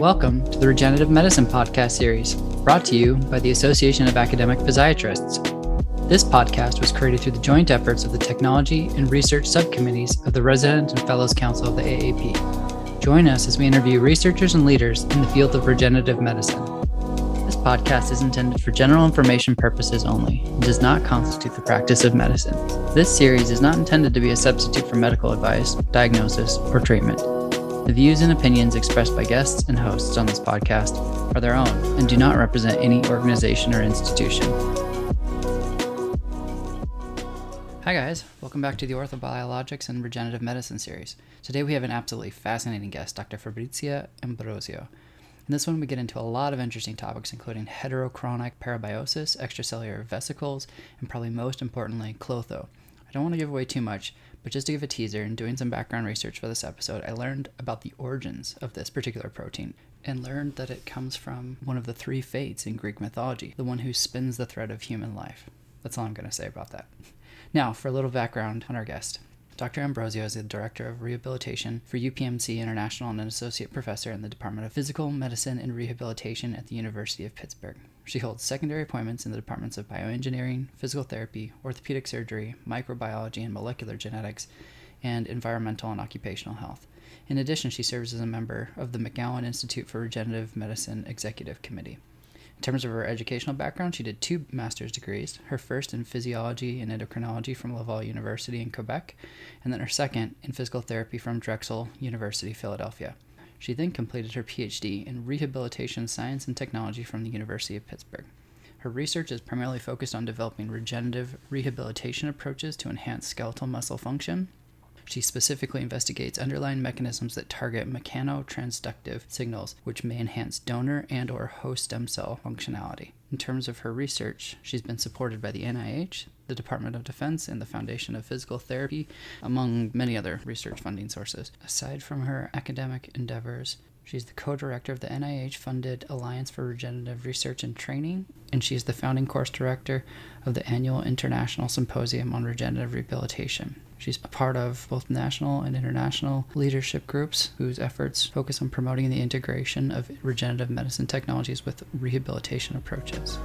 Welcome to the Regenerative Medicine Podcast Series, brought to you by the Association of Academic Physiatrists. This podcast was created through the joint efforts of the Technology and Research Subcommittees of the Resident and Fellows Council of the AAP. Join us as we interview researchers and leaders in the field of regenerative medicine. This podcast is intended for general information purposes only and does not constitute the practice of medicine. This series is not intended to be a substitute for medical advice, diagnosis, or treatment. The views and opinions expressed by guests and hosts on this podcast are their own and do not represent any organization or institution. Hi, guys. Welcome back to the Orthobiologics and Regenerative Medicine series. Today we have an absolutely fascinating guest, Dr. Fabrisia Ambrosio. In this one, we get into a lot of interesting topics, including heterochronic parabiosis, extracellular vesicles, and probably most importantly, klotho. I don't want to give away too much, but just to give a teaser, in doing some background research for this episode, I learned about the origins of this particular protein and learned that it comes from one of the three fates in Greek mythology, the one who spins the thread of human life. That's all I'm going to say about that. Now, for a little background on our guest. Dr. Ambrosio is the Director of Rehabilitation for UPMC International and an Associate Professor in the Department of Physical Medicine and Rehabilitation at the University of Pittsburgh. She holds secondary appointments in the departments of bioengineering, physical therapy, orthopedic surgery, microbiology and molecular genetics, and environmental and occupational health. In addition, she serves as a member of the McGowan Institute for Regenerative Medicine Executive Committee. In terms of her educational background, she did two master's degrees her first in physiology and endocrinology from Laval University in Quebec, and then her second in physical therapy from Drexel University, Philadelphia. She then completed her PhD in rehabilitation science and technology from the University of Pittsburgh. Her research is primarily focused on developing regenerative rehabilitation approaches to enhance skeletal muscle function, she specifically investigates underlying mechanisms that target mechanotransductive signals, which may enhance donor and or host stem cell functionality. In terms of her research, she's been supported by the NIH, the Department of Defense, and the Foundation of Physical Therapy, among many other research funding sources. Aside from her academic endeavors, She's the co director of the NIH funded Alliance for Regenerative Research and Training, and she's the founding course director of the annual International Symposium on Regenerative Rehabilitation. She's a part of both national and international leadership groups whose efforts focus on promoting the integration of regenerative medicine technologies with rehabilitation approaches.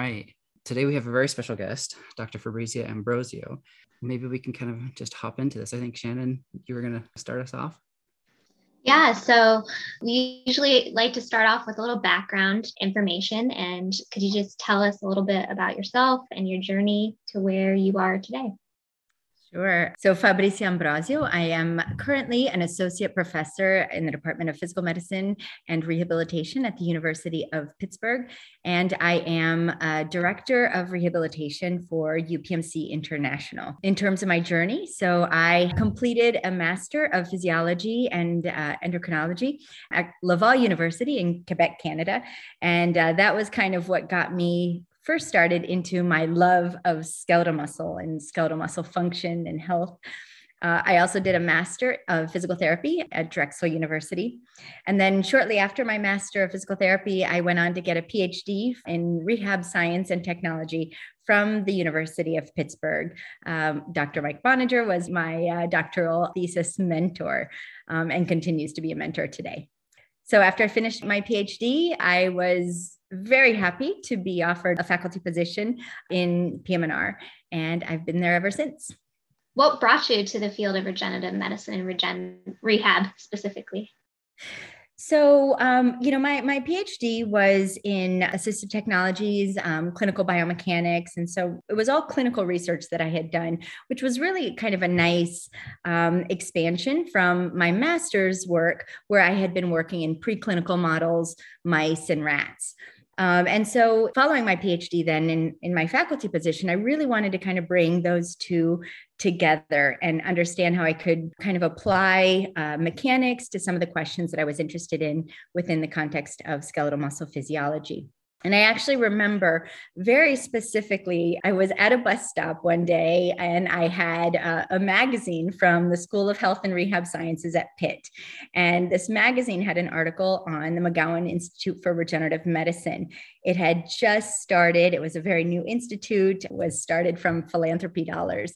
Right. Today we have a very special guest, Dr. Fabrisia Ambrosio. Maybe we can kind of just hop into this. I think Shannon, you were going to start us off. Yeah, so we usually like to start off with a little background information. And could you just tell us a little bit about yourself and your journey to where you are today? Sure. So, Fabrisia Ambrosio, I am currently an associate professor in the Department of Physical Medicine and Rehabilitation at the University of Pittsburgh. And I am a director of rehabilitation for UPMC International. In terms of my journey, so I completed a Master of Physiology and uh, Endocrinology at Laval University in Quebec, Canada. And uh, that was kind of what got me first started into my love of skeletal muscle and skeletal muscle function and health. Uh, I also did a master of physical therapy at Drexel University. And then shortly after my master of physical therapy, I went on to get a PhD in rehab science and technology from the University of Pittsburgh. Um, Dr. Mike Boninger was my uh, doctoral thesis mentor um, and continues to be a mentor today. So after I finished my PhD, I was very happy to be offered a faculty position in PM&R, and I've been there ever since. What brought you to the field of regenerative medicine and regen rehab specifically? So, um, you know, my, my PhD was in assistive technologies, um, clinical biomechanics. And so it was all clinical research that I had done, which was really kind of a nice um, expansion from my master's work, where I had been working in preclinical models, mice, and rats. Um, and so, following my PhD, then in, in my faculty position, I really wanted to kind of bring those two together and understand how I could kind of apply uh, mechanics to some of the questions that I was interested in within the context of skeletal muscle physiology. And I actually remember very specifically, I was at a bus stop one day and I had a, a, magazine from the School of Health and Rehab Sciences at Pitt. And this magazine had an article on the McGowan Institute for Regenerative Medicine. It had just started, it was a very new institute, it was started from philanthropy dollars.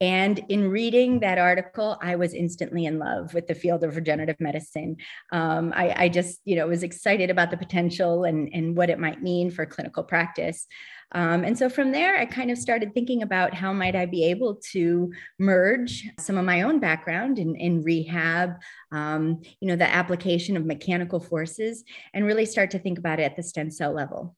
And in reading that article, I was instantly in love with the field of regenerative medicine. Um, I, I, just, you know, was excited about the potential and, and what it might mean for clinical practice. Um, and so from there, I kind of started thinking about how might I be able to merge some of my own background in, in rehab, um, you know, the application of mechanical forces, and really start to think about it at the stem cell level.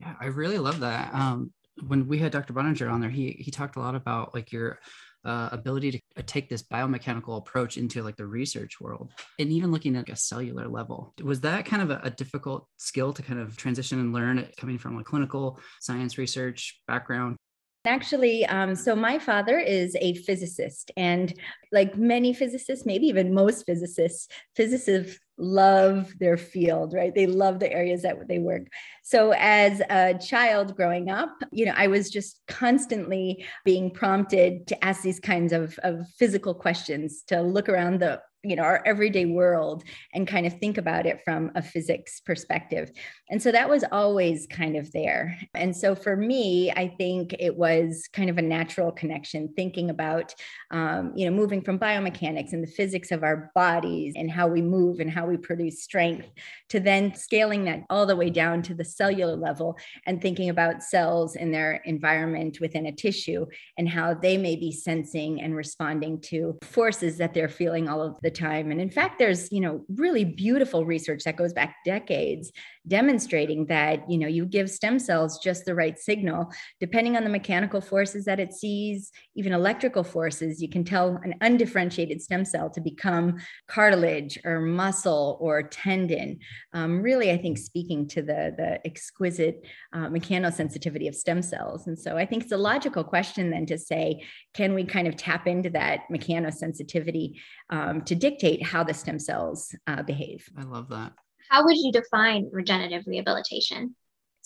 Yeah, I really love that. Um, when we had Dr. Boninger on there, he he talked a lot about like your uh, ability to uh, take this biomechanical approach into like the research world and even looking at a cellular level was that kind of a, a difficult skill to kind of transition and learn coming from a clinical science research background Actually, um, so my father is a physicist, and like many physicists, maybe even most physicists, physicists love their field, right? They love the areas that they work. So as a child growing up, you know, I was just constantly being prompted to ask these kinds of, of physical questions, to look around the you know our everyday world and kind of think about it from a physics perspective. And so that was always kind of there. And so for me i think it was kind of a natural connection thinking about um, you know moving from biomechanics and the physics of our bodies and how we move and how we produce strength to then scaling that all the way down to the cellular level and thinking about cells in their environment within a tissue and how they may be sensing and responding to forces that they're feeling all of the time. And in fact, there's, you know, really beautiful research that goes back decades demonstrating that you know you give stem cells just the right signal. Depending on the mechanical forces that it sees even electrical forces you can tell an undifferentiated stem cell to become cartilage or muscle or tendon. Um, really i think speaking to the the exquisite uh, mechanosensitivity of stem cells. And so i think it's a logical question then to say can we kind of tap into that mechanosensitivity um, to dictate how the stem cells uh, behave? I love that how would you define regenerative rehabilitation?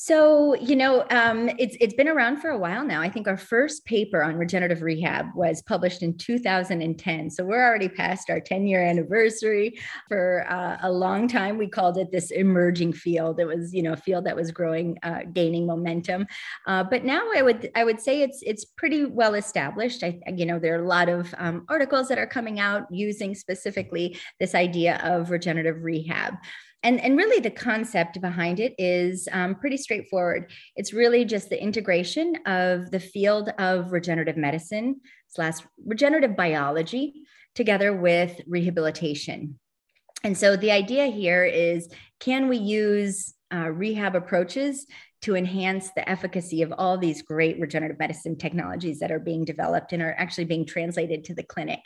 So, you know, um, it's it's been around for a while now. I think our first paper on regenerative rehab was published in 2010. So we're already past our 10 year anniversary. For uh, a long time, we called it this emerging field. It was, you know, a field that was growing, uh, gaining momentum. Uh, but now I would I would say it's it's pretty well established. I, you know, there are a lot of um, articles that are coming out using specifically this idea of regenerative rehab. And, and really, the concept behind it is um, pretty straightforward. It's really just the integration of the field of regenerative medicine slash regenerative biology together with rehabilitation. And so the idea here is can we use uh, rehab approaches to enhance the efficacy of all these great regenerative medicine technologies that are being developed and are actually being translated to the clinic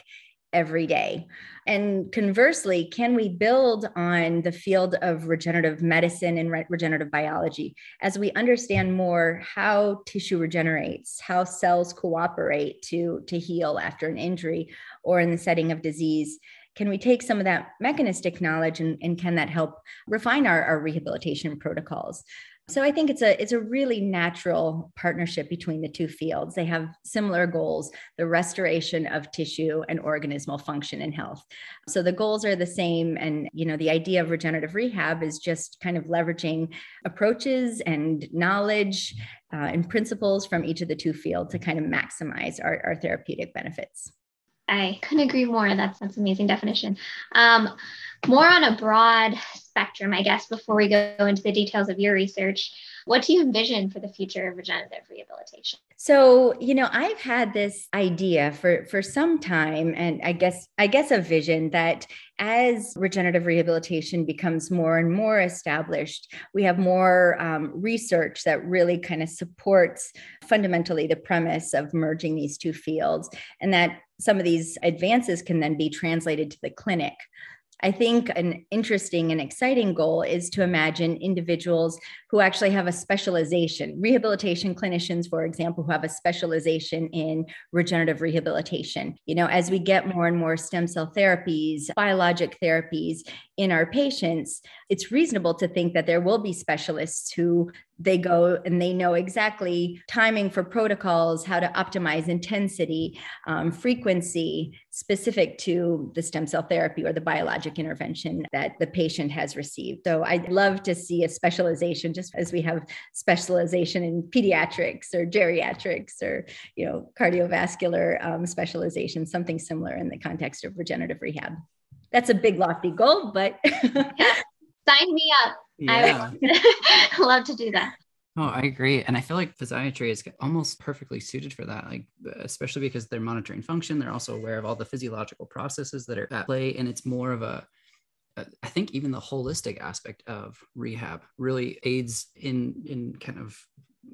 every day. And conversely, can we build on the field of regenerative medicine and re- regenerative biology as we understand more how tissue regenerates, how cells cooperate to, to heal after an injury or in the setting of disease? Can we take some of that mechanistic knowledge and, and can that help refine our, our rehabilitation protocols? So I think it's a it's a really natural partnership between the two fields. They have similar goals, the restoration of tissue and organismal function and health. So the goals are the same and you know the idea of regenerative rehab is just kind of leveraging approaches and knowledge uh, and principles from each of the two fields to kind of maximize our, our therapeutic benefits. I couldn't agree more. That's that's amazing definition. Um, more on a broad spectrum, I guess, before we go into the details of your research, what do you envision for the future of regenerative rehabilitation? So, you know, I've had this idea for for some time and I guess I guess a vision that as regenerative rehabilitation becomes more and more established, we have more um, research that really kind of supports fundamentally the premise of merging these two fields and that some of these advances can then be translated to the clinic. I think an interesting and exciting goal is to imagine individuals who actually have a specialization, rehabilitation clinicians, for example, who have a specialization in regenerative rehabilitation. You know, as we get more and more stem cell therapies, biologic therapies in our patients, it's reasonable to think that there will be specialists who they go and they know exactly timing for protocols, how to optimize intensity, um, frequency specific to the stem cell therapy or the biologic intervention that the patient has received. So I'd love to see a specialization, just as we have specialization in pediatrics or geriatrics or you know cardiovascular um, specialization, something similar in the context of regenerative rehab. That's a big lofty goal, but sign me up. Yeah. I love to do that. Oh, I agree. And I feel like physiatry is almost perfectly suited for that, like, especially because they're monitoring function. They're also aware of all the physiological processes that are at play. And it's more of a, a I think even the holistic aspect of rehab really aids in, in kind of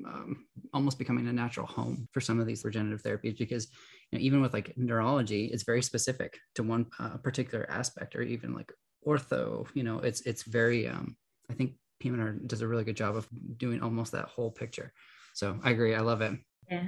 um, almost becoming a natural home for some of these regenerative therapies because you know, even with like neurology, it's very specific to one uh, particular aspect or even like ortho, you know, it's, it's very, um, I think PM&R does a really good job of doing almost that whole picture. So I agree. I love it. Yeah.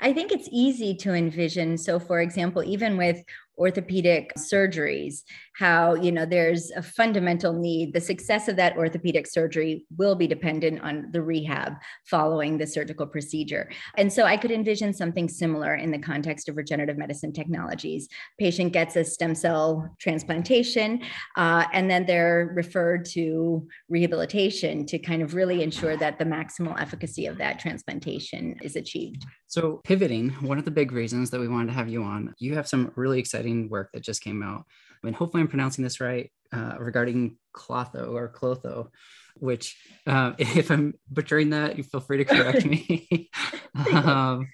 I think it's easy to envision. So, for example, even with orthopedic surgeries how you know there's a fundamental need. The success of that orthopedic surgery will be dependent on the rehab following the surgical procedure. And so i could envision something similar in the context of regenerative medicine technologies. Patient gets a stem cell transplantation uh, and then they're referred to rehabilitation to kind of really ensure that the maximal efficacy of that transplantation is achieved. So pivoting one of the big reasons that we wanted to have you on you have some really exciting exciting work that just came out. I mean, hopefully I'm pronouncing this right uh, regarding Clotho or Clotho, which uh, if I'm butchering that, you feel free to correct me. um,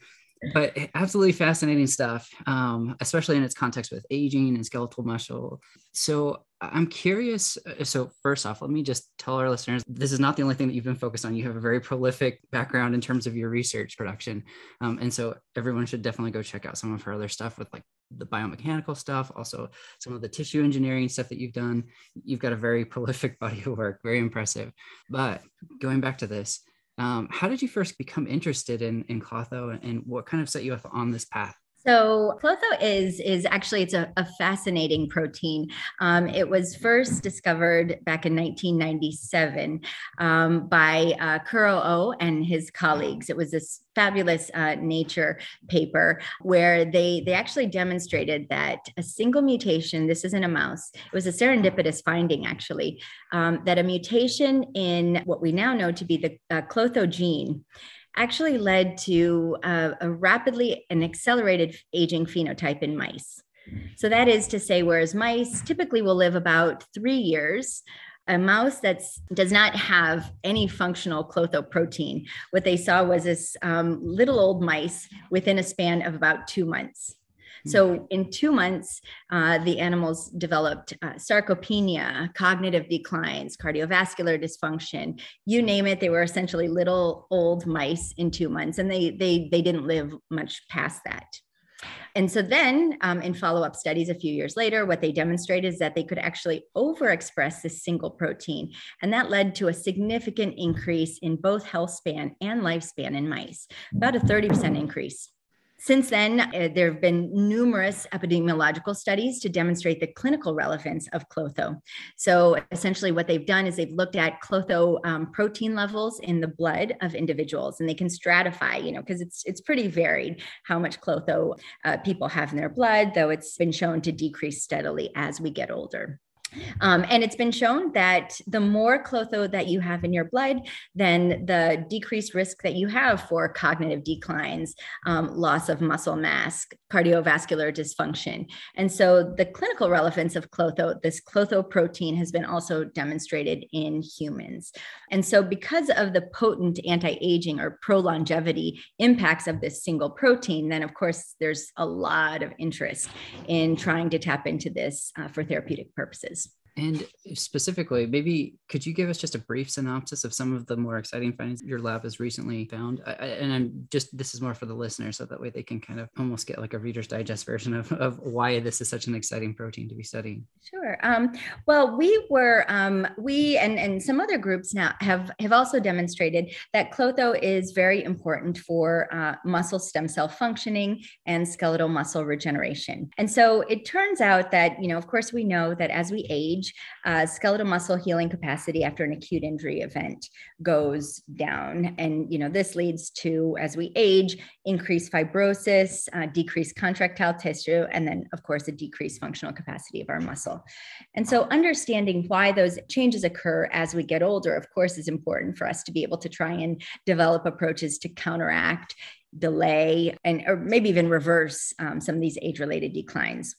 but absolutely fascinating stuff, um, especially in its context with aging and skeletal muscle. So I'm curious. Uh, so first off, let me just tell our listeners this is not the only thing that you've been focused on. You have a very prolific background in terms of your research production, um, and so everyone should definitely go check out some of her other stuff with like the biomechanical stuff, also some of the tissue engineering stuff that you've done. You've got a very prolific body of work, very impressive. But going back to this, um, how did you first become interested in in Klotho, and what kind of set you up on this path? So Klotho is is actually it's a, a fascinating protein. Um, it was first discovered back in 1997 um, by uh, and his colleagues. It was this fabulous uh, Nature paper where they they actually demonstrated that a single mutation. This isn't a mouse. It was a serendipitous finding actually um, that a mutation in what we now know to be the uh, Klotho gene actually led to a, a rapidly and accelerated aging phenotype in mice. So that is to say, whereas mice typically will live about three years, a mouse that does not have any functional klotho protein, what they saw was this um, little old mice within a span of about two months. So hmm. in two months, uh, the animals developed uh, sarcopenia, cognitive declines, cardiovascular dysfunction, you name it. They were essentially little old mice in two months, and they they they didn't live much past that. And so then, um, in follow up studies a few years later, what they demonstrated is that they could actually overexpress this single protein. And that led to a significant increase in both health span and lifespan in mice, about a 30% increase. Since then, uh, there have been numerous epidemiological studies to demonstrate the clinical relevance of klotho. So, essentially, what they've done is they've looked at klotho um, protein levels in the blood of individuals, and they can stratify, you know, because it's it's pretty varied how much klotho uh, people have in their blood, though it's been shown to decrease steadily as we get older. Um, and it's been shown that the more klotho that you have in your blood, then the decreased risk that you have for cognitive declines, um, loss of muscle mass, cardiovascular dysfunction. And so the clinical relevance of klotho, this klotho protein has been also demonstrated in humans. And so because of the potent anti-aging or pro-longevity impacts of this single protein, then of course there's a lot of interest in trying to tap into this uh, for therapeutic purposes. And specifically, maybe could you give us just a brief synopsis of some of the more exciting findings your lab has recently found? I, and I'm just this is more for the listeners, so that way they can kind of almost get like a Reader's Digest version of, of why this is such an exciting protein to be studying. Sure. Um, well, we were um, we and and some other groups now have have also demonstrated that klotho is very important for uh, muscle stem cell functioning and skeletal muscle regeneration. And so it turns out that you know, of course, we know that as we age uh, skeletal muscle healing capacity after an acute injury event goes down. And, you know, this leads to, as we age, increased fibrosis, uh, decreased contractile tissue, and then, of course, a decreased functional capacity of our muscle. And so, understanding why those changes occur as we get older, of course, is important for us to be able to try and develop approaches to counteract delay and or maybe even reverse um, some of these age related declines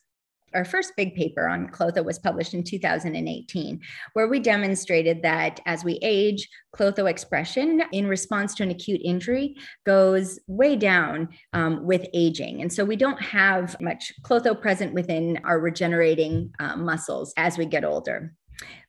our first big paper on Klotho was published in 2018, where we demonstrated that as we age, Klotho expression in response to an acute injury goes way down um, with aging. And so we don't have much Klotho present within our regenerating uh, muscles as we get older.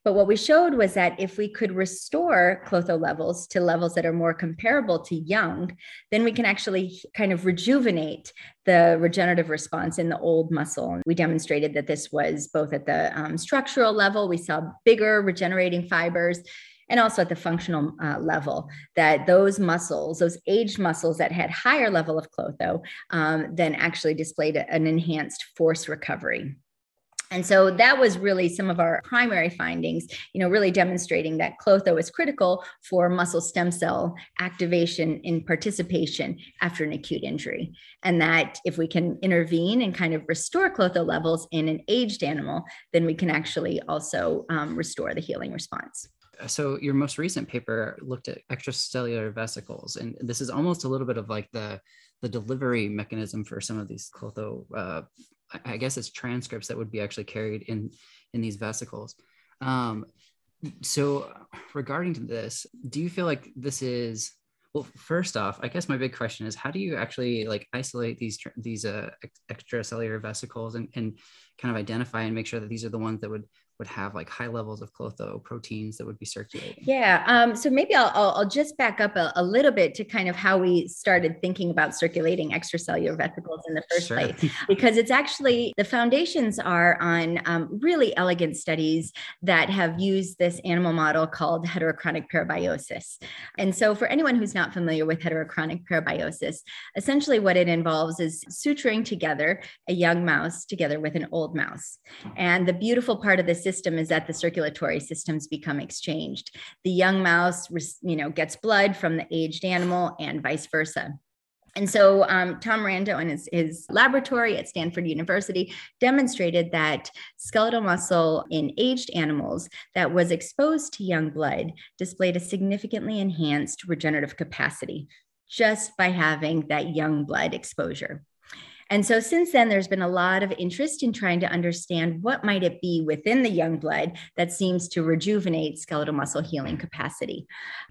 But what we showed was that if we could restore Klotho levels to levels that are more comparable to young, then we can actually kind of rejuvenate the regenerative response in the old muscle. We demonstrated that this was both at the um, structural level, we saw bigger regenerating fibers. And also at the functional uh, level, that those muscles, those aged muscles that had higher level of Klotho, um, then actually displayed an enhanced force recovery. And so that was really some of our primary findings, you know, really demonstrating that Klotho is critical for muscle stem cell activation in participation after an acute injury. And that if we can intervene and kind of restore Klotho levels in an aged animal, then we can actually also um, restore the healing response. So your most recent paper looked at extracellular vesicles, and this is almost a little bit of like the the delivery mechanism for some of these klotho uh, I guess it's transcripts that would be actually carried in in these vesicles. Um, so regarding to this, do you feel like this is well? First off, I guess my big question is how do you actually like isolate these these uh, extracellular vesicles and and kind of identify and make sure that these are the ones that would would have like high levels of klotho proteins that would be circulating. Yeah. Um, so maybe I'll, I'll, I'll, just back up a, a, little bit to kind of how we started thinking about circulating extracellular vesicles in the first sure. place, because it's actually the foundations are on um, really elegant studies that have used this animal model called heterochronic parabiosis. And so for anyone who's not familiar with heterochronic parabiosis, essentially what it involves is suturing together a young mouse together with an old mouse. And the beautiful part of this system is that the circulatory systems become exchanged. The young mouse, you know, gets blood from the aged animal and vice versa. And so um, Tom Rando and his, his laboratory at Stanford University demonstrated that skeletal muscle in aged animals that was exposed to young blood displayed a significantly enhanced regenerative capacity just by having that young blood exposure. And so since then, there's been a lot of interest in trying to understand what might it be within the young blood that seems to rejuvenate skeletal muscle healing capacity.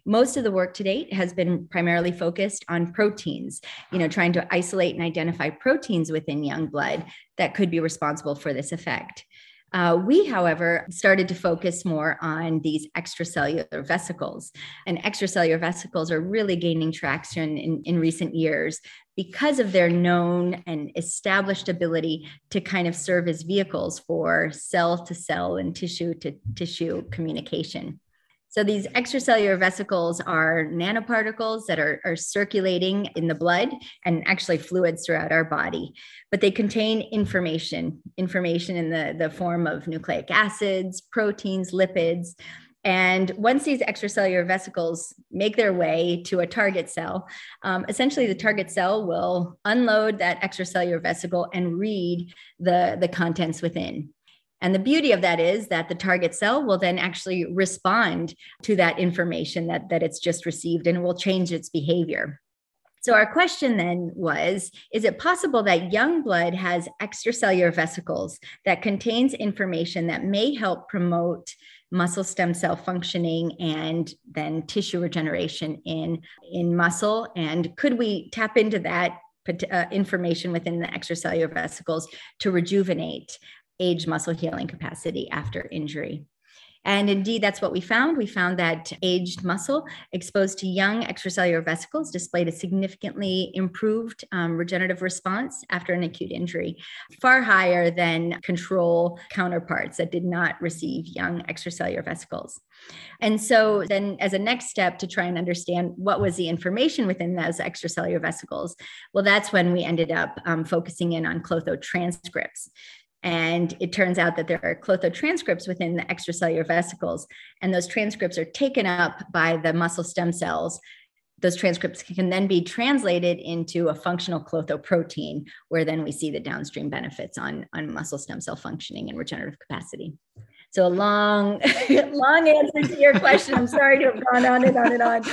Most of the work to date has been primarily focused on proteins, you know, trying to isolate and identify proteins within young blood that could be responsible for this effect. Uh, we, however, started to focus more on these extracellular vesicles. And extracellular vesicles are really gaining traction in, in recent years because of their known and established ability to kind of serve as vehicles for cell to cell and tissue to tissue communication. So these extracellular vesicles are nanoparticles that are, are circulating in the blood and actually fluids throughout our body. But they contain information, information in the, the form of nucleic acids, proteins, lipids. And once these extracellular vesicles make their way to a target cell, um, essentially the target cell will unload that extracellular vesicle and read the, the contents within. And the beauty of that is that the target cell will then actually respond to that information that, that it's just received and will change its behavior. So, our question then was Is it possible that young blood has extracellular vesicles that contains information that may help promote muscle stem cell functioning and then tissue regeneration in, in muscle? And could we tap into that uh, information within the extracellular vesicles to rejuvenate age muscle healing capacity after injury. And indeed, that's what we found. We found that aged muscle exposed to young extracellular vesicles displayed a significantly improved um, regenerative response after an acute injury, far higher than control counterparts that did not receive young extracellular vesicles. And so, then as a next step to try and understand what was the information within those extracellular vesicles, well, that's when we ended up um, focusing in on klotho transcripts. And it turns out that there are klotho transcripts within the extracellular vesicles, and those transcripts are taken up by the muscle stem cells. Those transcripts can then be translated into a functional klotho-protein, where then we see the downstream benefits on, on muscle stem cell functioning and regenerative capacity. So a long, long answer to your question. I'm sorry to have gone on and on and on,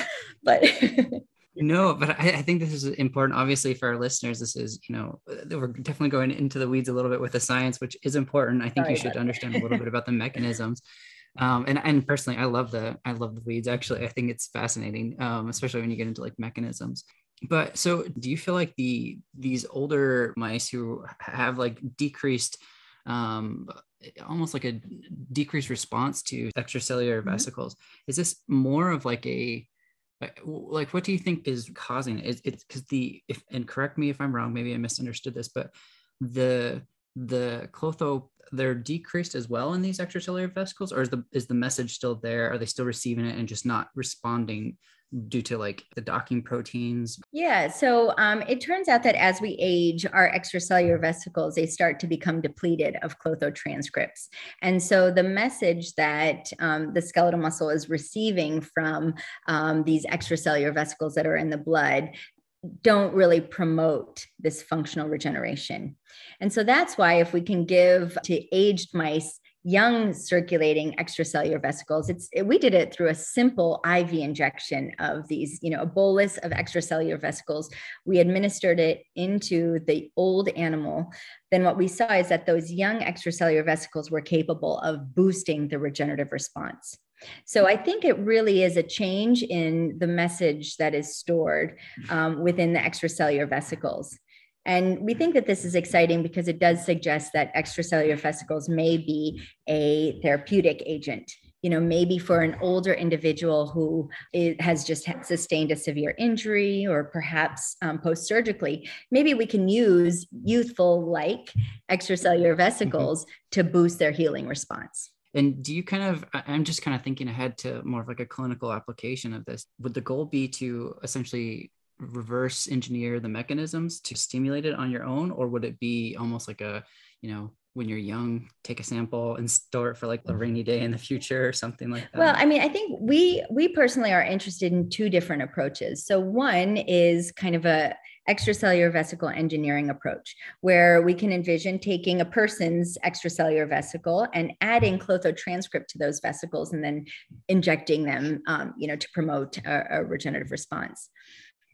but no, but I, I, think this is important. Obviously, for our listeners, this is you know we're definitely going into the weeds a little bit with the science, which is important. I think sorry you should understand a little bit about the mechanisms. Um, and and personally, I love the I love the weeds. Actually, I think it's fascinating, um, especially when you get into like mechanisms. But so, do you feel like the these older mice who have like decreased um, almost like a decreased response to extracellular mm-hmm. vesicles. Is this more of like a Uh, like what do you think is causing it? It's because the if and correct me if I'm wrong, maybe I misunderstood this, but the the klotho they're decreased as well in these extracellular vesicles, or is the is the message still there? Are they still receiving it and just not responding due to like the docking proteins? Yeah. So um, it turns out that as we age, our extracellular vesicles they start to become depleted of klotho transcripts, and so the message that um, the skeletal muscle is receiving from um, these extracellular vesicles that are in the blood don't really promote this functional regeneration. And so that's why if we can give to aged mice young circulating extracellular vesicles it's it, we did it through a simple iv injection of these you know a bolus of extracellular vesicles. We administered it into the old animal. Then what we saw is that those young extracellular vesicles were capable of boosting the regenerative response. So I think it really is a change in the message that is stored um, within the extracellular vesicles. And we think that this is exciting because it does suggest that extracellular vesicles may be a therapeutic agent. You know, maybe for an older individual who has just sustained a severe injury or perhaps um, post surgically, maybe we can use youthful like extracellular mm-hmm. vesicles mm-hmm. to boost their healing response. And do you kind of, I'm just kind of thinking ahead to more of like a clinical application of this. Would the goal be to essentially reverse engineer the mechanisms to stimulate it on your own? Or would it be almost like a you know when you're young take a sample and store it for like a rainy day in the future or something like that? Well i mean i think we we personally are interested in two different approaches. So one is kind of a extracellular vesicle engineering approach where we can envision taking a person's extracellular vesicle and adding klotho transcript to those vesicles and then injecting them um, you know to promote a, a regenerative response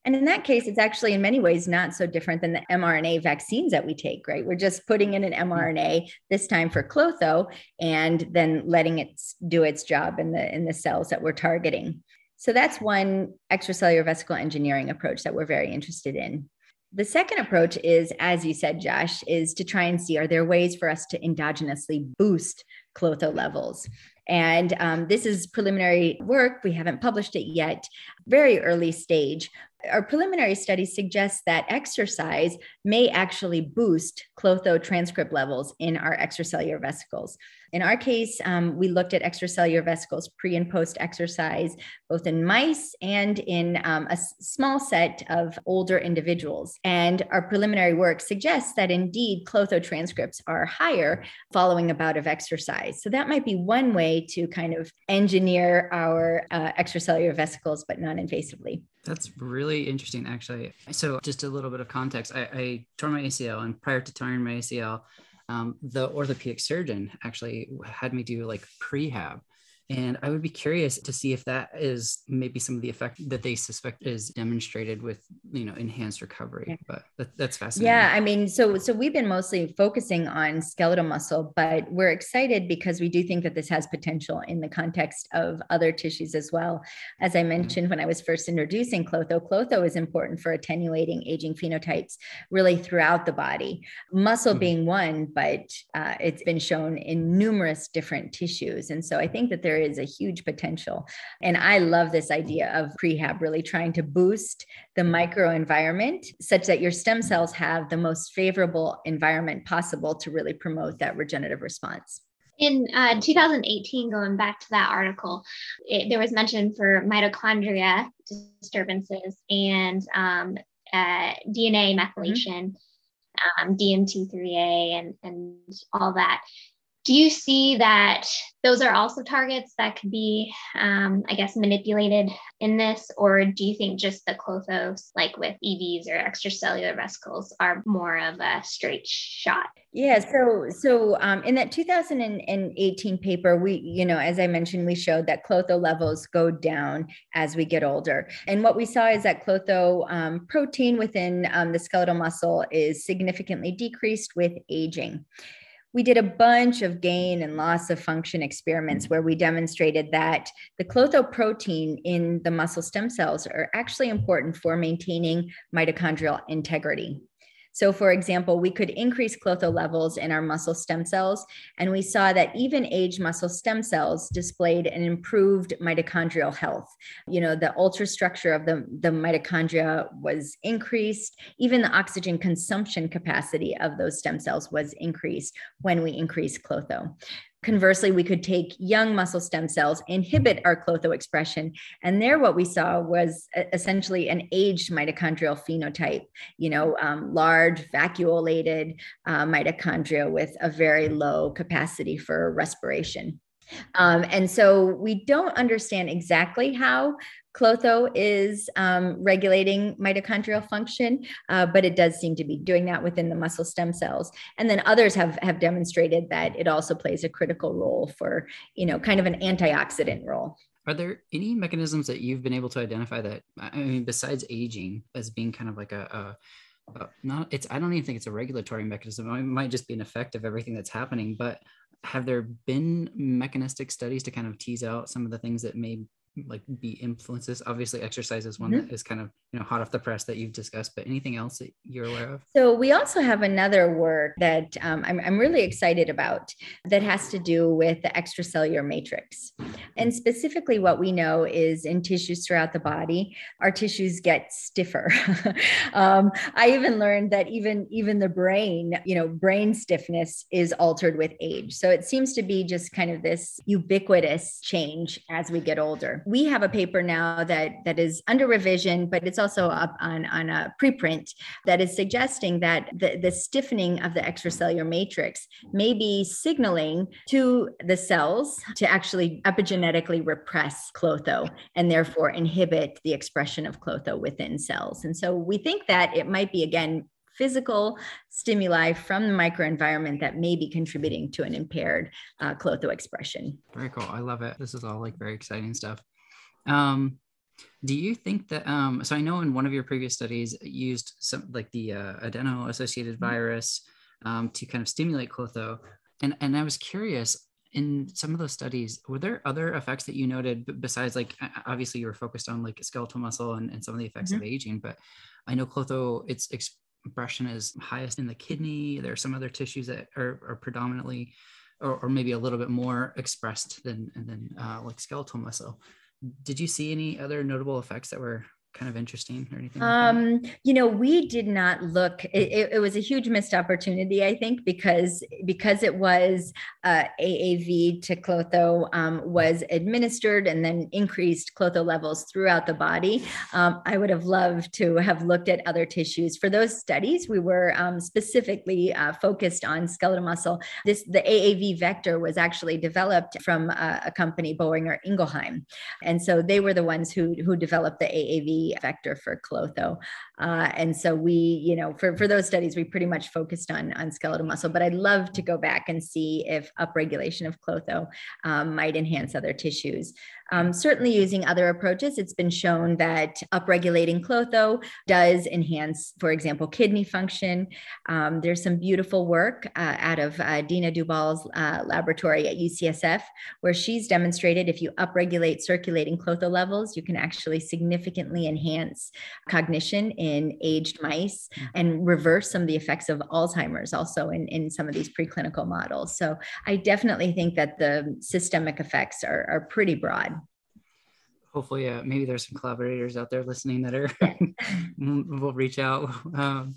and in that case, it's actually in many ways not so different than the mRNA vaccines that we take, right? We're just putting in an mRNA this time for klotho and then letting it do its job in the in the cells that we're targeting. So that's one extracellular vesicle engineering approach that we're very interested in. The second approach is, as you said, Josh, is to try and see are there ways for us to endogenously boost klotho levels? And um, this is preliminary work. We haven't published it yet, very early stage. Our preliminary studies suggest that exercise may actually boost klotho transcript levels in our extracellular vesicles. In our case, um, we looked at extracellular vesicles pre and post exercise, both in mice and in um, a small set of older individuals. And our preliminary work suggests that indeed klotho transcripts are higher following a bout of exercise. So that might be one way to kind of engineer our uh, extracellular vesicles, but non invasively. That's really interesting, actually. So, just a little bit of context I, I tore my ACL, and prior to tearing my ACL, um, the orthopedic surgeon actually had me do like prehab and I would be curious to see if that is maybe some of the effect that they suspect is demonstrated with, you know, enhanced recovery. Yeah. But that, that's fascinating. Yeah, I mean, so so we've been mostly focusing on skeletal muscle, but we're excited because we do think that this has potential in the context of other tissues as well. As I mm-hmm. mentioned when I was first introducing klotho, klotho is important for attenuating aging phenotypes really throughout the body. Muscle mm-hmm. being one, but uh, it's been shown in numerous different tissues, and so I think that there there is a huge potential. And I love this idea of prehab really trying to boost the microenvironment such that your stem cells have the most favorable environment possible to really promote that regenerative response. In uh, 2018, going back to that article, it, there was mention for mitochondria disturbances and um, uh, DNA methylation. Mm-hmm um, DMT3A and, and all that. Do you see that those are also targets that could be, um, I guess, manipulated in this? Or do you think just the klothos, like with EVs or extracellular vesicles, are more of a straight shot? Yeah, so so um, in that 2018 paper, we, you know, as I mentioned, we showed that klotho levels go down as we get older, and what we saw is that klotho um, protein within um, the skeletal muscle is significantly decreased with aging we did a bunch of gain and loss of function experiments mm. where we demonstrated that the klotho-protein in the muscle stem cells are actually important for maintaining mitochondrial integrity. So, for example, we could increase klotho levels in our muscle stem cells, and we saw that even aged muscle stem cells displayed an improved mitochondrial health. You know, the ultrastructure of the, the mitochondria was increased, even the oxygen consumption capacity of those stem cells was increased when we increased klotho. Conversely, we could take young muscle stem cells, inhibit our klotho expression, and there what we saw was essentially an aged mitochondrial phenotype, you know, um, large vacuolated uh, mitochondria with a very low capacity for respiration. Um, and so we don't understand exactly how Klotho is um, regulating mitochondrial function, uh, but it does seem to be doing that within the muscle stem cells. And then others have have demonstrated that it also plays a critical role for, you know, kind of an antioxidant role. Are there any mechanisms that you've been able to identify that I mean, besides aging, as being kind of like a, a, a not it's I don't even think it's a regulatory mechanism. It might just be an effect of everything that's happening, but have there been mechanistic studies to kind of tease out some of the things that may like be influences. Obviously exercise is one mm-hmm. that is kind of you know hot off the press that you've discussed but anything else that you're aware of? So we also have another work that um, I'm, I'm really excited about that has to do with the extracellular matrix. And specifically what we know is in tissues throughout the body our tissues get stiffer. Um, i even learned that even even the brain you know brain stiffness is altered with age. So it seems to be just kind of this ubiquitous change as we get older we have a paper now that that is under revision, but it's also up on, on a preprint that is suggesting that the, the stiffening of the extracellular matrix may be signaling to the cells to actually epigenetically repress klotho and therefore inhibit the expression of klotho within cells. And so we think that it might be again physical stimuli from the microenvironment that may be contributing to an impaired uh, klotho expression. Very cool. I love it. This is all like very exciting stuff. Um, do you think that um, so i know in one of your previous studies used some like the uh, adeno associated mm-hmm. virus um, to kind of stimulate klotho and and i was curious in some of those studies were there other effects that you noted besides like obviously you were focused on like skeletal muscle and, and some of the effects mm-hmm. of aging but i know klotho its expression is highest in the kidney there are some other tissues that are, are predominantly or, or, maybe a little bit more expressed than than uh, like skeletal muscle did you see any other notable effects that were kind of interesting or anything? Like um, you know, we did not look. It, it, was a huge missed opportunity, I think, because because it was uh, AAV to klotho um, was administered and then increased klotho levels throughout the body. Um, I would have loved to have looked at other tissues. For those studies, we were um, specifically uh, focused on skeletal muscle. This the AAV vector was actually developed from a, a company, Boehringer Ingelheim, and so they were the ones who who developed the AAV vector for Klotho. Uh, and so we, you know, for, for those studies, we pretty much focused on, on skeletal muscle, but I'd love to go back and see if upregulation of Klotho um, might enhance other tissues. Um, certainly, using other approaches, it's been shown that upregulating klotho does enhance, for example, kidney function. Um, there's some beautiful work uh, out of uh, Dena Dubal's uh, laboratory at UCSF, where she's demonstrated if you upregulate circulating klotho levels, you can actually significantly enhance cognition in aged mice mm. and reverse some of the effects of Alzheimer's also in, in some of these preclinical models. So I definitely think that the systemic effects are, are pretty broad hopefully uh, maybe there's some collaborators out there listening that are will reach out. Um,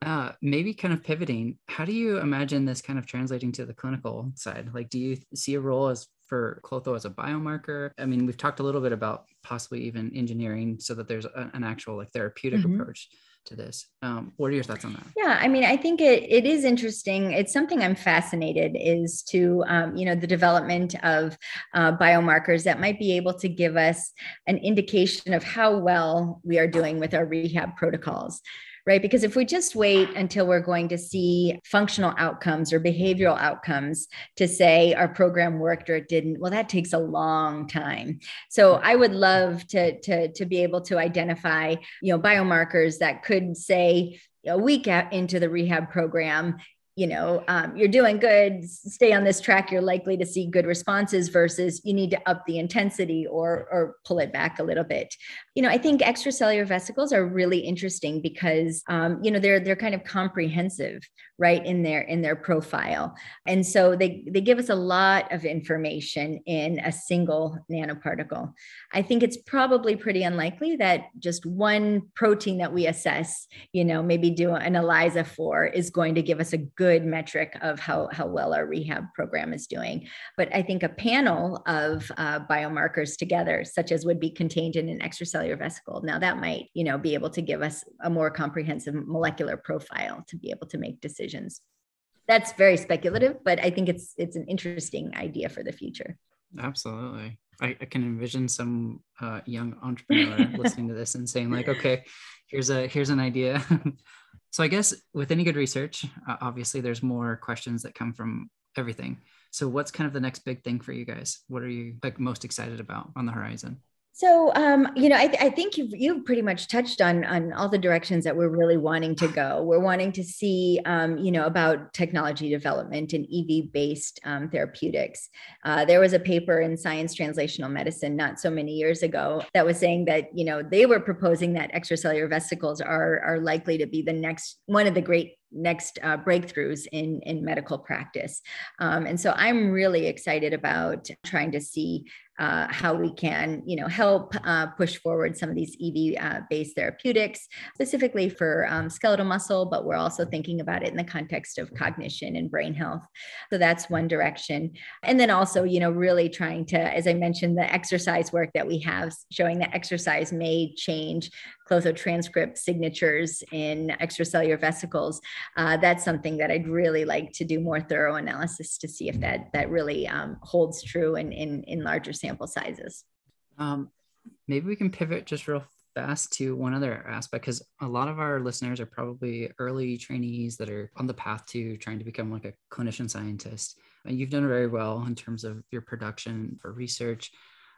uh, maybe kind of pivoting how do you imagine this kind of translating to the clinical side? Like do you see a role as for klotho as a biomarker? I mean we've talked a little bit about possibly even engineering so that there's a, an actual like therapeutic mm-hmm. approach to this. Um, what are your thoughts on that? Yeah, I mean, I think it it is interesting. It's something I'm fascinated is to um, you know the development of uh, biomarkers that might be able to give us an indication of how well we are doing with our rehab protocols right? Because if we just wait until we're going to see functional outcomes or behavioral outcomes to say our program worked or it didn't, well, that takes a long time. So I would love to, to, to be able to identify, you know, biomarkers that could say, a week into the rehab program you know um, you're doing good stay on this track you're likely to see good responses versus you need to up the intensity or or pull it back a little bit you know i think extracellular vesicles are really interesting because um, you know they're they're kind of comprehensive right in their in their profile. And so they they give us a lot of information in a single nanoparticle. I think it's probably pretty unlikely that just one protein that we assess you know maybe do an ELISA for is going to give us a good metric of how how well our rehab program is doing. But i think a panel of uh, biomarkers together such as would be contained in an extracellular vesicle now that might you know be able to give us a more comprehensive molecular profile to be able to make decisions decisions. That's very speculative, but I think it's it's an interesting idea for the future. Absolutely. I, I can envision some uh, young entrepreneur listening to this and saying like, okay, here's a here's an idea. so I guess with any good research, uh, obviously there's more questions that come from everything. So what's kind of the next big thing for you guys? What are you like most excited about on the horizon? So, um, you know, I, th- I, think you've, you've pretty much touched on, on all the directions that we're really wanting to go. We're wanting to see, um, you know, about technology development and EV based um, therapeutics. Uh, there was a paper in Science Translational Medicine not so many years ago that was saying that, you know, they were proposing that extracellular vesicles are, are likely to be the next one of the great next uh, breakthroughs in in medical practice um, and so i'm really excited about trying to see uh, how we can, you know, help uh, push forward some of these EV-based uh, therapeutics, specifically for um, skeletal muscle, but we're also thinking about it in the context of cognition and brain health. So that's one direction. And then also, you know, really trying to, as I mentioned, the exercise work that we have showing that exercise may change transcript signatures in extracellular vesicles. Uh, that's something that I'd really like to do more thorough analysis to see if that that really um, holds true in, in in larger samples sample sizes. Um, maybe we can pivot just real fast to one other aspect because a lot of our listeners are probably early trainees that are on the path to trying to become like a clinician scientist. And you've done very well in terms of your production for research.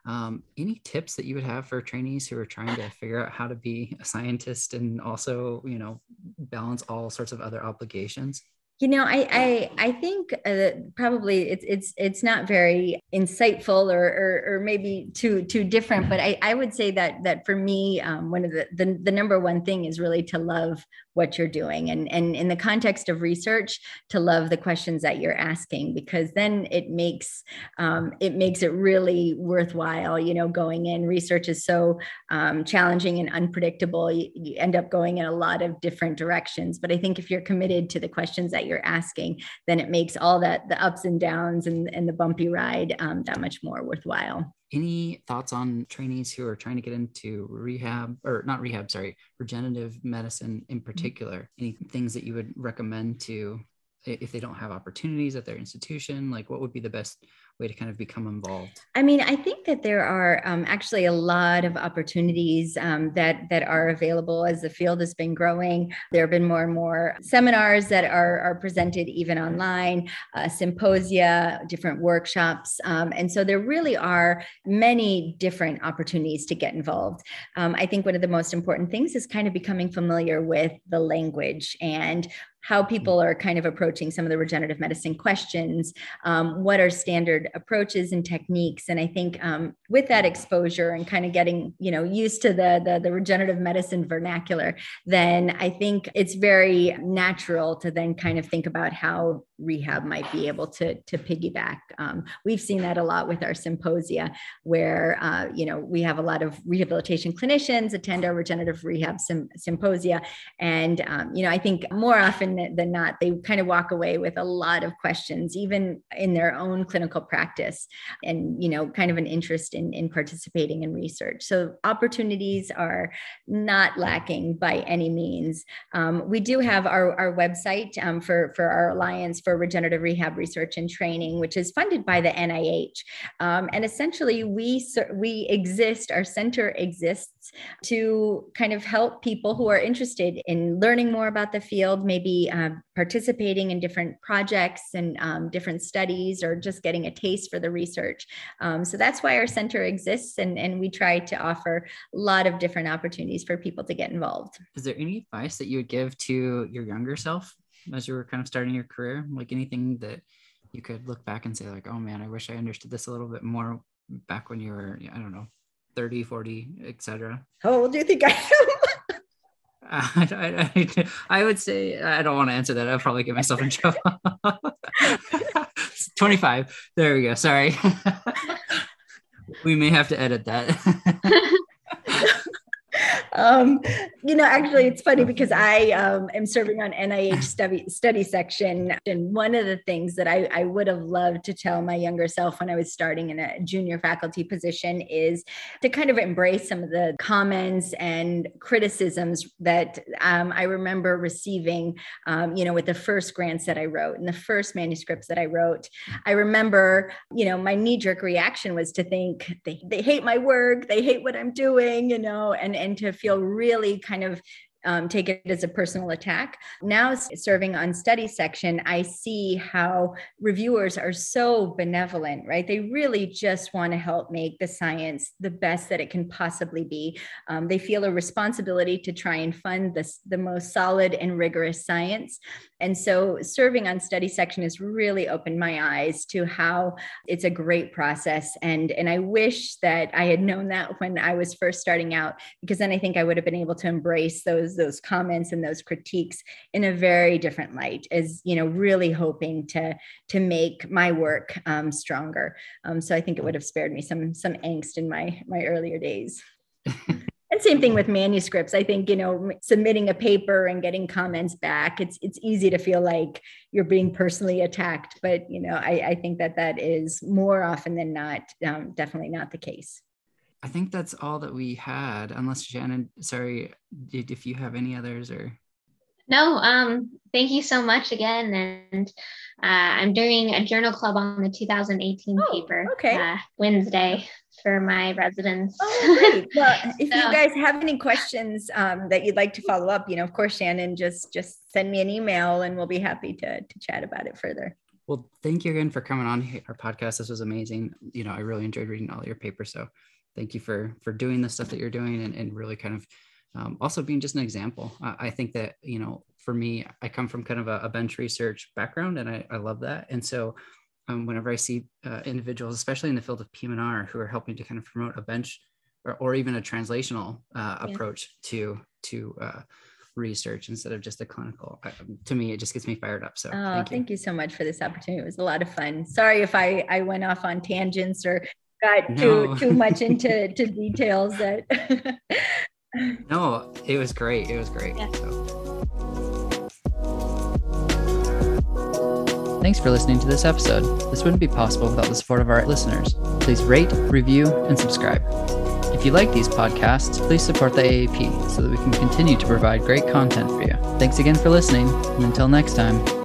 Um, any tips that you would have for trainees who are trying to figure out how to be a scientist and also, you know, balance all sorts of other obligations? You know, I I, I think uh, probably it's it's it's not very insightful or, or, or maybe too too different, but I, I would say that that for me, um, one of the, the the number one thing is really to love what you're doing, and and in the context of research, to love the questions that you're asking, because then it makes um, it makes it really worthwhile. You know, going in research is so um, challenging and unpredictable. You, you end up going in a lot of different directions, but I think if you're committed to the questions that you're asking, then it makes all that the ups and downs and, and the bumpy ride um, that much more worthwhile. Any thoughts on trainees who are trying to get into rehab or not rehab, sorry, regenerative medicine in mm-hmm. particular? Any things that you would recommend to if they don't have opportunities at their institution? Like, what would be the best way to kind of become involved? I mean, I think that there are um, actually a lot of opportunities um, that that are available as the field has been growing. There have been more and more seminars that are, are presented even online, uh, symposia, different workshops, um, and so there really are many different opportunities to get involved. Um, I think one of the most important things is kind of becoming familiar with the language and how people are kind of approaching some of the regenerative medicine questions, um, what are standard approaches and techniques. And I think um, with that exposure and kind of getting, you know, used to the, the, the regenerative medicine vernacular, then I think it's very natural to then kind of think about how rehab might be able to, to piggyback. Um, we've seen that a lot with our symposia, where uh, you know we have a lot of rehabilitation clinicians attend our regenerative rehab sym- symposia, and um, you know I think more often than not they kind of walk away with a lot of questions, even in their own clinical practice, and you know kind of an interest in in participating in research. So opportunities are not lacking by any means. Um, we do have our our website um, for for our alliance for regenerative rehab research and training, which is funded by the NIH. Um, and essentially, we we exist. Our center exists to kind of help people who are interested in learning more about the field, maybe uh, participating in different projects and um, different studies, or just getting a taste for the research. Um, so that's why our center exists, and and we try to offer a lot of different opportunities for people to get involved. Is there any advice that you would give to your younger self as you were kind of starting your career? Like anything that you could look back and say like, oh man, I wish I understood this a little bit more back when you were, I don't know, 30, 40, etc. How old do you think I am? I, I, I, would say I don't want to answer that. I'll probably get myself in trouble. 25. There we go. Sorry. we may have to edit that um, you know, actually, it's funny because I um, am serving on NIH study, study section. And one of the things that I, I would have loved to tell my younger self when I was starting in a junior faculty position is to kind of embrace some of the comments and criticisms that um, I remember receiving, um, you know, with the first grants that I wrote and the first manuscripts that I wrote. I remember, you know, my knee jerk reaction was to think they, they hate my work, they hate what I'm doing, you know, and, and to feel really kind of um, take it as a personal attack. Now, serving on study section, I see how reviewers are so benevolent, right? They really just want to help make the science the best that it can possibly be. Um, they feel a responsibility to try and fund this, the most solid and rigorous science. And so serving on study section has really opened my eyes to how it's a great process. And, and I wish that I had known that when I was first starting out, because then I think I would have been able to embrace those, those comments and those critiques in a very different light as, you know, really hoping to, to make my work um, stronger. Um, so I think it would have spared me some, some angst in my, my earlier days. and same thing with manuscripts i think you know submitting a paper and getting comments back it's it's easy to feel like you're being personally attacked but you know i, I think that that is more often than not um, definitely not the case i think that's all that we had unless shannon sorry if you have any others or no um thank you so much again and uh, i'm doing a journal club on the 2018 oh, paper okay uh, wednesday for my residents. Oh, great. Well, if so, you guys have any questions um, that you'd like to follow up, you know, of course, Shannon, just just send me an email and we'll be happy to to chat about it further. Well, thank you again for coming on our podcast. This was amazing. You know, I really enjoyed reading all your papers. So thank you for for doing the stuff that you're doing and, and really kind of um, also being just an example. I, I, think that, you know, for me, I come from kind of a, a bench research background and I, I love that. And so um, whenever I see uh, individuals, especially in the field of PM&R, who are helping to kind of promote a bench or, or even a translational uh, yeah. approach to to uh, research instead of just a clinical. To me, it just gets me fired up. So, oh, thank you. thank you so much for this opportunity. It was a lot of fun. Sorry if I I went off on tangents or got no. too too much into to details that. no, it was great. It was great. Yeah. So. Thanks for listening to this episode. This wouldn't be possible without the support of our listeners. Please rate, review, and subscribe. If you like these podcasts, please support the AAP so that we can continue to provide great content for you. Thanks again for listening, and until next time.